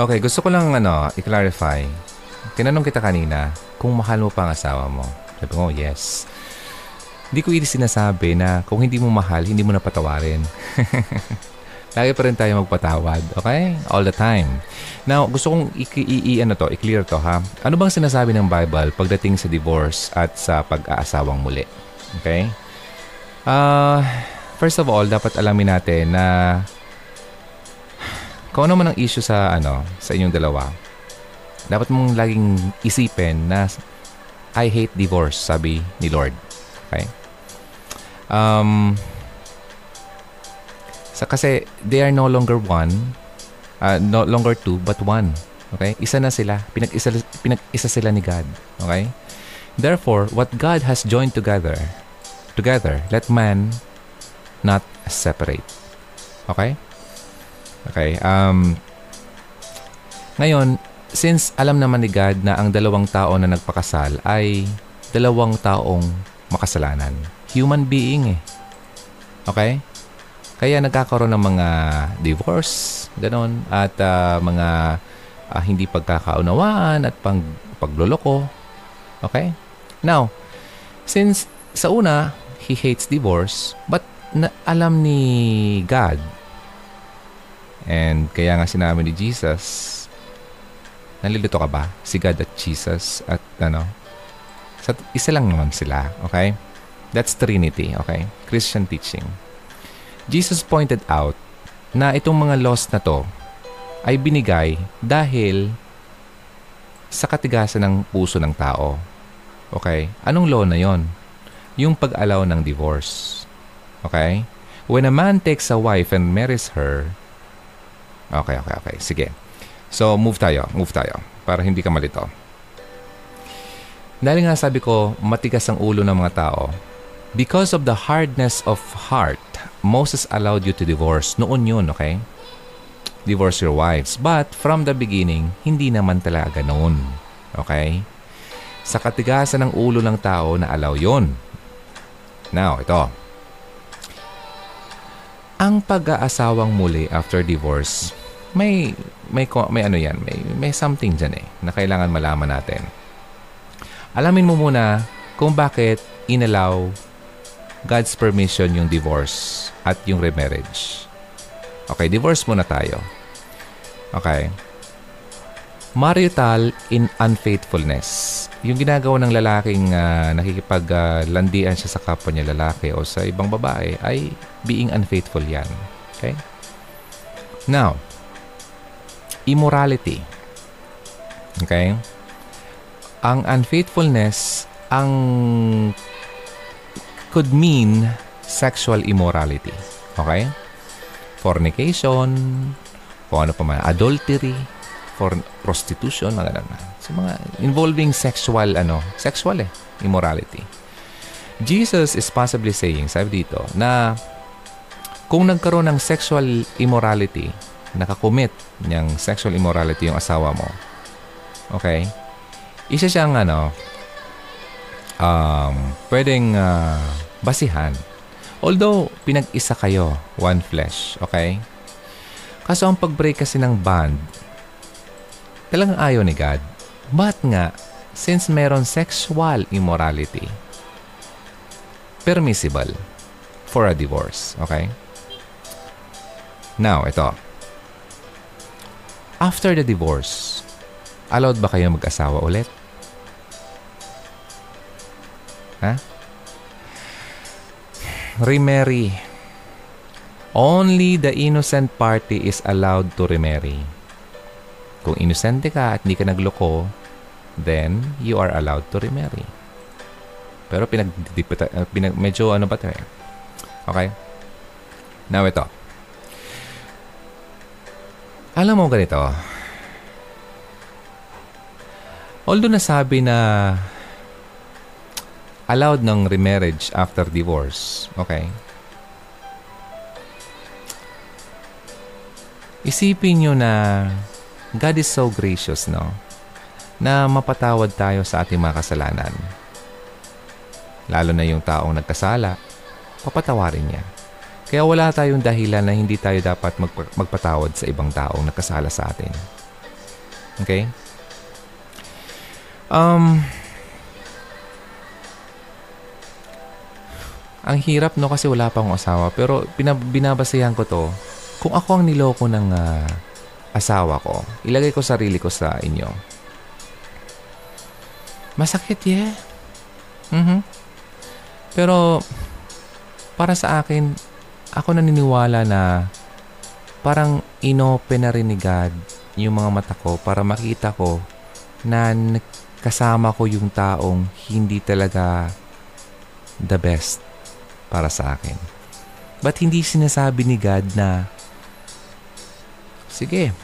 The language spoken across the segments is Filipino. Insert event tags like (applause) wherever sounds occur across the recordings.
Okay, gusto ko lang ano, i-clarify. Tinanong kita kanina kung mahal mo pa ang asawa mo. Sabi ko, yes. Hindi ko hindi sinasabi na kung hindi mo mahal, hindi mo napatawarin. (laughs) Lagi pa rin tayo magpatawad, okay? All the time. Now, gusto kong i-, i- ano to, i-clear to ha. Ano bang sinasabi ng Bible pagdating sa divorce at sa pag-aasawang muli? Okay? Uh, first of all, dapat alamin natin na kung ano man ang issue sa ano sa inyong dalawa, dapat mong laging isipin na I hate divorce, sabi ni Lord. Okay? Um, sa, kasi they are no longer one, uh, no longer two, but one. Okay? Isa na sila. Pinag-isa, pinag-isa sila ni God. Okay? Therefore, what God has joined together, together, let man not separate. Okay? Okay. Um, ngayon, since alam naman ni God na ang dalawang tao na nagpakasal ay dalawang taong makasalanan. Human being eh. Okay? Kaya nagkakaroon ng mga divorce, ganon, at uh, mga uh, hindi pagkakaunawaan at pang, pagloloko. Okay? Now, since sa una, he hates divorce, but na, alam ni God And kaya nga sinabi ni Jesus, nalilito ka ba? Si God at Jesus at ano? Sa, isa lang naman sila, okay? That's Trinity, okay? Christian teaching. Jesus pointed out na itong mga laws na to ay binigay dahil sa katigasan ng puso ng tao. Okay? Anong law na yon? Yung pag-allow ng divorce. Okay? When a man takes a wife and marries her, Okay, okay, okay. Sige. So, move tayo. Move tayo. Para hindi ka malito. Dahil nga sabi ko, matigas ang ulo ng mga tao. Because of the hardness of heart, Moses allowed you to divorce. Noon yun, okay? Divorce your wives. But from the beginning, hindi naman talaga noon. Okay? Sa katigasan ng ulo ng tao na allow yun. Now, ito. Ang pag-aasawang muli after divorce, may may may ano yan, may may something diyan eh na kailangan malaman natin. Alamin mo muna kung bakit inallow God's permission yung divorce at yung remarriage. Okay, divorce muna tayo. Okay. Marital in unfaithfulness. Yung ginagawa ng lalaking uh, nakikipaglandian uh, siya sa kapwa niya lalaki o sa ibang babae ay being unfaithful yan. Okay? Now, immorality. Okay? Ang unfaithfulness ang could mean sexual immorality. Okay? Fornication, kung ano pa man, adultery, for prostitution, mga ganun. So, mga involving sexual, ano, sexual eh, immorality. Jesus is possibly saying, sabi dito, na kung nagkaroon ng sexual immorality, nakakommit niyang sexual immorality yung asawa mo, okay, isa siyang ano, um, pwedeng uh, basihan. Although, pinag-isa kayo, one flesh, okay? Kaso ang pag-break kasi ng bond, talagang ayaw ni God. But nga, since meron sexual immorality, permissible for a divorce, okay? Now, ito. After the divorce, allowed ba kayo mag-asawa ulit? Ha? Remarry. Only the innocent party is allowed to remarry. Kung inosente ka at hindi ka nagloko, then you are allowed to remarry. Pero pinag, pinag medyo ano ba ito eh? Okay? Now ito. Alam mo ganito, although nasabi na allowed ng remarriage after divorce, okay? Isipin nyo na God is so gracious, no? Na mapatawad tayo sa ating mga kasalanan. Lalo na yung taong nagkasala, papatawarin niya. Kaya wala tayong dahilan na hindi tayo dapat magpatawad sa ibang taong nakasala sa atin. Okay? Um, ang hirap no kasi wala pa akong asawa. Pero pinab- binabasehan ko to. Kung ako ang niloko ng ah, asawa ko ilagay ko sarili ko sa inyo. Masakit yeah. Mhm pero para sa akin ako naniniwala na parang inopen na rin ni God yung mga mata ko para makita ko na kasama ko yung taong hindi talaga the best para sa akin. But hindi sinasabi ni God na, sige,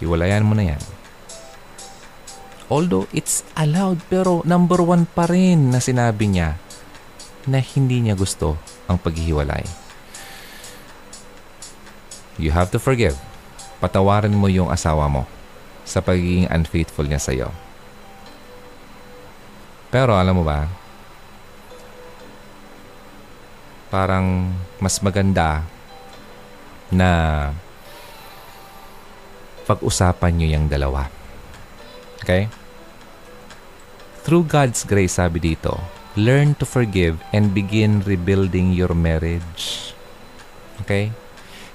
hiwalayan mo na yan. Although it's allowed, pero number one pa rin na sinabi niya na hindi niya gusto ang paghihiwalay. You have to forgive. Patawarin mo yung asawa mo sa pagiging unfaithful niya sa'yo. Pero alam mo ba, parang mas maganda na pag-usapan nyo yung dalawa. Okay? Through God's grace, sabi dito, learn to forgive and begin rebuilding your marriage. Okay?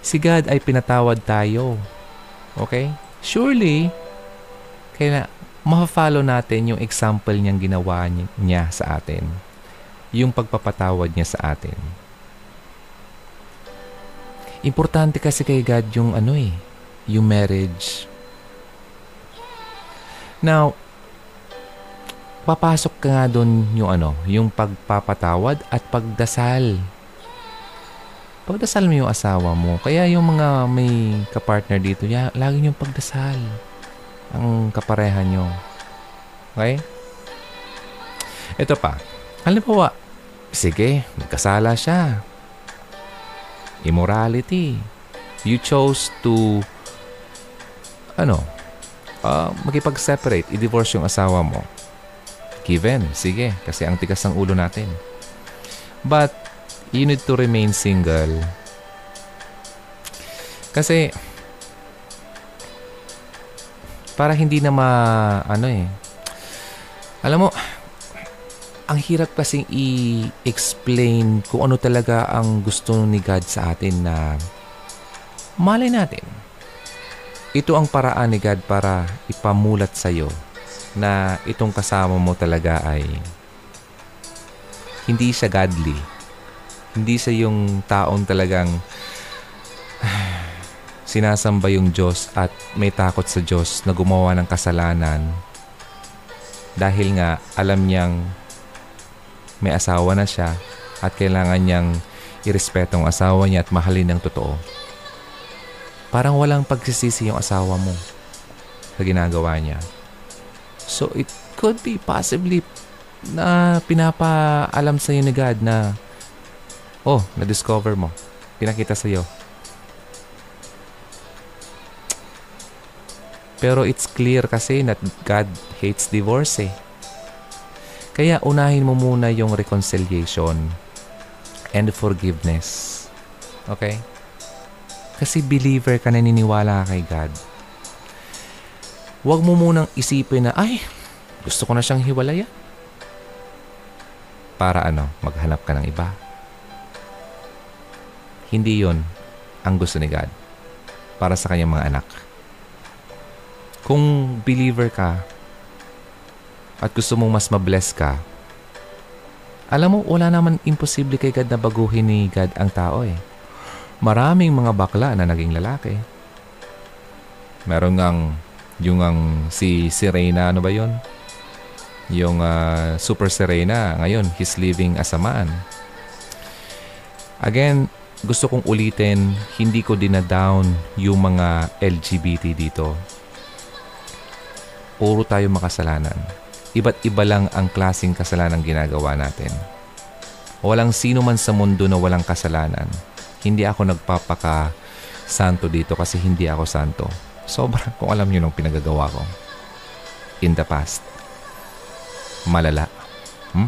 Si God ay pinatawad tayo. Okay? Surely, kaya ma-follow natin yung example niyang ginawa ni- niya sa atin. Yung pagpapatawad niya sa atin. Importante kasi kay God yung ano eh, yung marriage. Now, papasok ka nga doon yung ano, yung pagpapatawad at pagdasal. Pagdasal mo yung asawa mo. Kaya yung mga may kapartner dito, ya, lagi yung pagdasal ang kapareha nyo. Okay? Ito pa. Halimbawa, sige, nagkasala siya. Immorality. You chose to, ano, uh, makipag-separate, i-divorce yung asawa mo. Given, sige, kasi ang tigas ng ulo natin. But, you need to remain single. Kasi, para hindi na ma, ano eh, alam mo, ang hirap kasing i-explain kung ano talaga ang gusto ni God sa atin na malay natin. Ito ang paraan ni God para ipamulat sa iyo na itong kasama mo talaga ay hindi siya godly. Hindi siya yung taong talagang sinasamba yung Diyos at may takot sa Diyos na gumawa ng kasalanan dahil nga alam niyang may asawa na siya at kailangan niyang irespeto ang asawa niya at mahalin ng totoo. Parang walang pagsisisi yung asawa mo sa ginagawa niya. So it could be possibly na pinapaalam sa iyo ni God na oh, na-discover mo. Pinakita sa iyo. Pero it's clear kasi that God hates divorce eh. Kaya unahin mo muna yung reconciliation and forgiveness. Okay? Kasi believer ka naniniwala ka kay God. Huwag mo munang isipin na, ay, gusto ko na siyang hiwalayan. Para ano, maghanap ka ng iba. Hindi yon ang gusto ni God para sa kanyang mga anak. Kung believer ka at gusto mong mas mabless ka, alam mo, wala naman imposible kay God na baguhin ni God ang tao eh. Maraming mga bakla na naging lalaki. Meron ngang yung ang si Serena, ano ba yon? Yung ah, Super Serena, ngayon, he's living as a man. Again, gusto kong ulitin, hindi ko dinadown yung mga LGBT dito. Puro tayo makasalanan. Iba't iba lang ang klasing kasalanan ginagawa natin. Walang sino man sa mundo na walang kasalanan. Hindi ako nagpapaka santo dito kasi hindi ako santo. Sobra kung alam niyo nung pinagagawa ko. In the past. Malala. Hmm?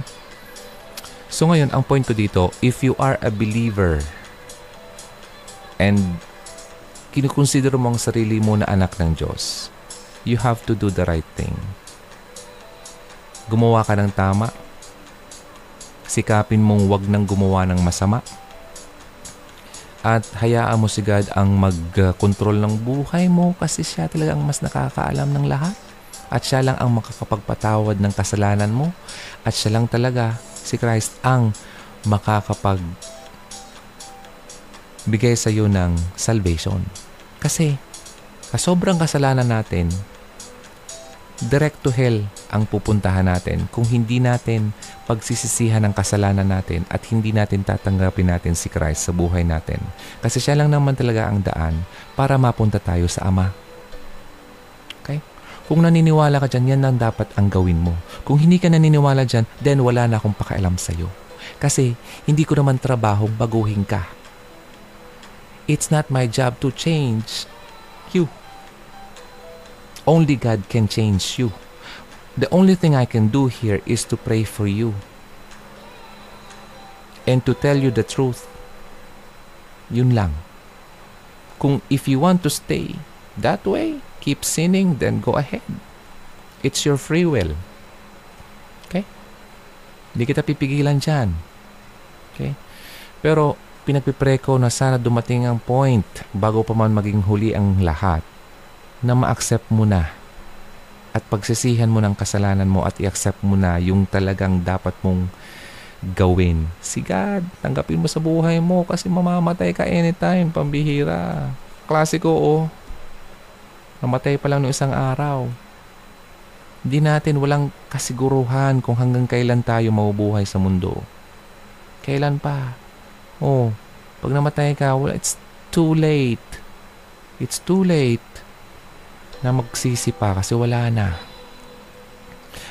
So ngayon, ang point ko dito, if you are a believer and kinukonsider mo ang sarili mo na anak ng Diyos, you have to do the right thing. Gumawa ka ng tama. Sikapin mong wag nang gumawa ng masama. At hayaan mo si God ang mag-control ng buhay mo kasi siya talaga ang mas nakakaalam ng lahat. At siya lang ang makakapagpatawad ng kasalanan mo. At siya lang talaga, si Christ, ang makakapag bigay sa iyo ng salvation. Kasi, sa sobrang kasalanan natin, direct to hell ang pupuntahan natin kung hindi natin pagsisisihan ng kasalanan natin at hindi natin tatanggapin natin si Christ sa buhay natin. Kasi siya lang naman talaga ang daan para mapunta tayo sa Ama. Okay? Kung naniniwala ka dyan, yan lang dapat ang gawin mo. Kung hindi ka naniniwala dyan, then wala na akong pakialam sa'yo. Kasi hindi ko naman trabaho baguhin ka. It's not my job to change you. Only God can change you. The only thing I can do here is to pray for you and to tell you the truth. Yun lang. Kung if you want to stay that way, keep sinning, then go ahead. It's your free will. Okay? Hindi kita pipigilan dyan. Okay? Pero pinagpipre ko na sana dumating ang point bago pa man maging huli ang lahat na ma-accept mo na at pagsisihan mo ng kasalanan mo at i-accept mo na yung talagang dapat mong gawin. Si God, tanggapin mo sa buhay mo kasi mamamatay ka anytime, pambihira. Klasiko, oh. Namatay pa lang no isang araw. Hindi natin walang kasiguruhan kung hanggang kailan tayo mabubuhay sa mundo. Kailan pa? Oh, pag namatay ka, well, it's too late. It's too late na magsisi pa kasi wala na.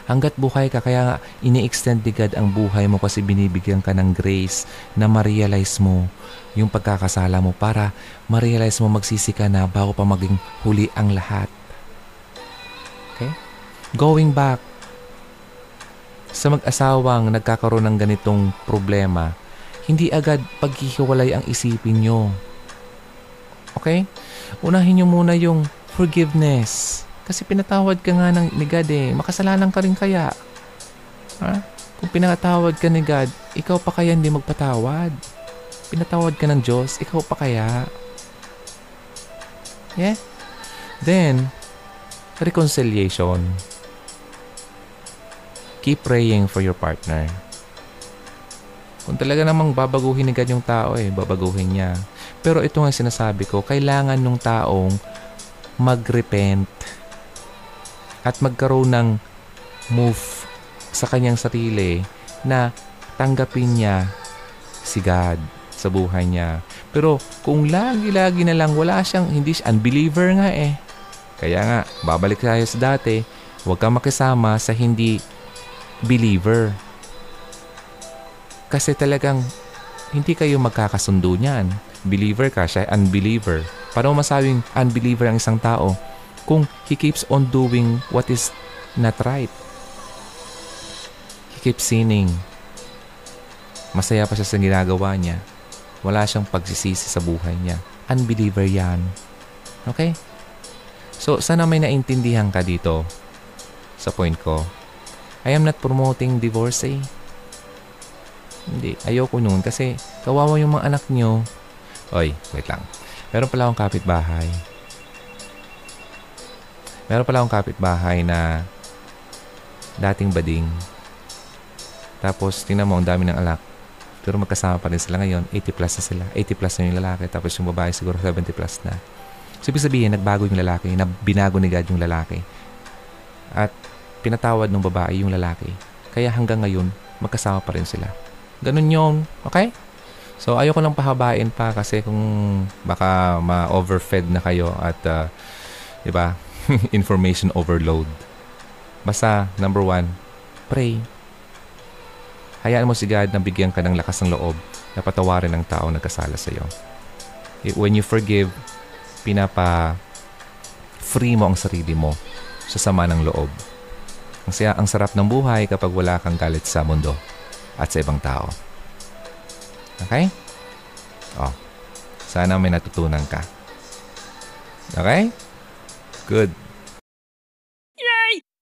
Hanggat buhay ka, kaya ini-extend ni God ang buhay mo kasi binibigyan ka ng grace na ma-realize mo yung pagkakasala mo para ma-realize mo magsisi ka na bago pa maging huli ang lahat. Okay? Going back sa mag-asawang nagkakaroon ng ganitong problema, hindi agad paghihiwalay ang isipin nyo. Okay? Unahin nyo muna yung forgiveness. Kasi pinatawad ka nga ng, ni God eh. Makasalanan ka rin kaya. Ha? Kung pinatawad ka ni God, ikaw pa kaya hindi magpatawad? Pinatawad ka ng Diyos, ikaw pa kaya? Yeah? Then, reconciliation. Keep praying for your partner. Kung talaga namang babaguhin God yung tao eh, babaguhin niya. Pero ito nga sinasabi ko, kailangan nung taong mag-repent at magkaroon ng move sa kanyang sarili na tanggapin niya si God sa buhay niya. Pero kung lagi-lagi na lang wala siyang, hindi siya, unbeliever nga eh. Kaya nga, babalik tayo sa dati, huwag kang makisama sa hindi believer. Kasi talagang hindi kayo magkakasundo niyan. Believer ka, siya unbeliever. Paano masabing unbeliever ang isang tao kung he keeps on doing what is not right? He keeps sinning. Masaya pa siya sa ginagawa niya. Wala siyang pagsisisi sa buhay niya. Unbeliever yan. Okay? So, sana may naintindihan ka dito sa point ko. I am not promoting divorce eh. Hindi, ayoko noon kasi kawawa yung mga anak nyo. Oy, wait lang. Meron pala akong kapitbahay. Meron pala akong kapitbahay na dating bading. Tapos, tingnan mo, ang dami ng alak. Pero magkasama pa rin sila ngayon. 80 plus na sila. 80 plus na yung lalaki. Tapos yung babae siguro 70 plus na. So, ibig sabihin, nagbago yung lalaki. Na binago ni God yung lalaki. At pinatawad ng babae yung lalaki. Kaya hanggang ngayon, magkasama pa rin sila. Ganun yun. Okay? So, ayoko lang pahabain pa kasi kung baka ma-overfed na kayo at, uh, di ba, (laughs) information overload. Basta, number one, pray. Hayaan mo si God na bigyan ka ng lakas ng loob na patawarin ng tao nagkasala sa iyo. When you forgive, pinapa free mo ang sarili mo sa sama ng loob. Ang, siya, ang sarap ng buhay kapag wala kang galit sa mundo at sa ibang tao. Okay? Oh. Sana may natutunan ka. Okay? Good.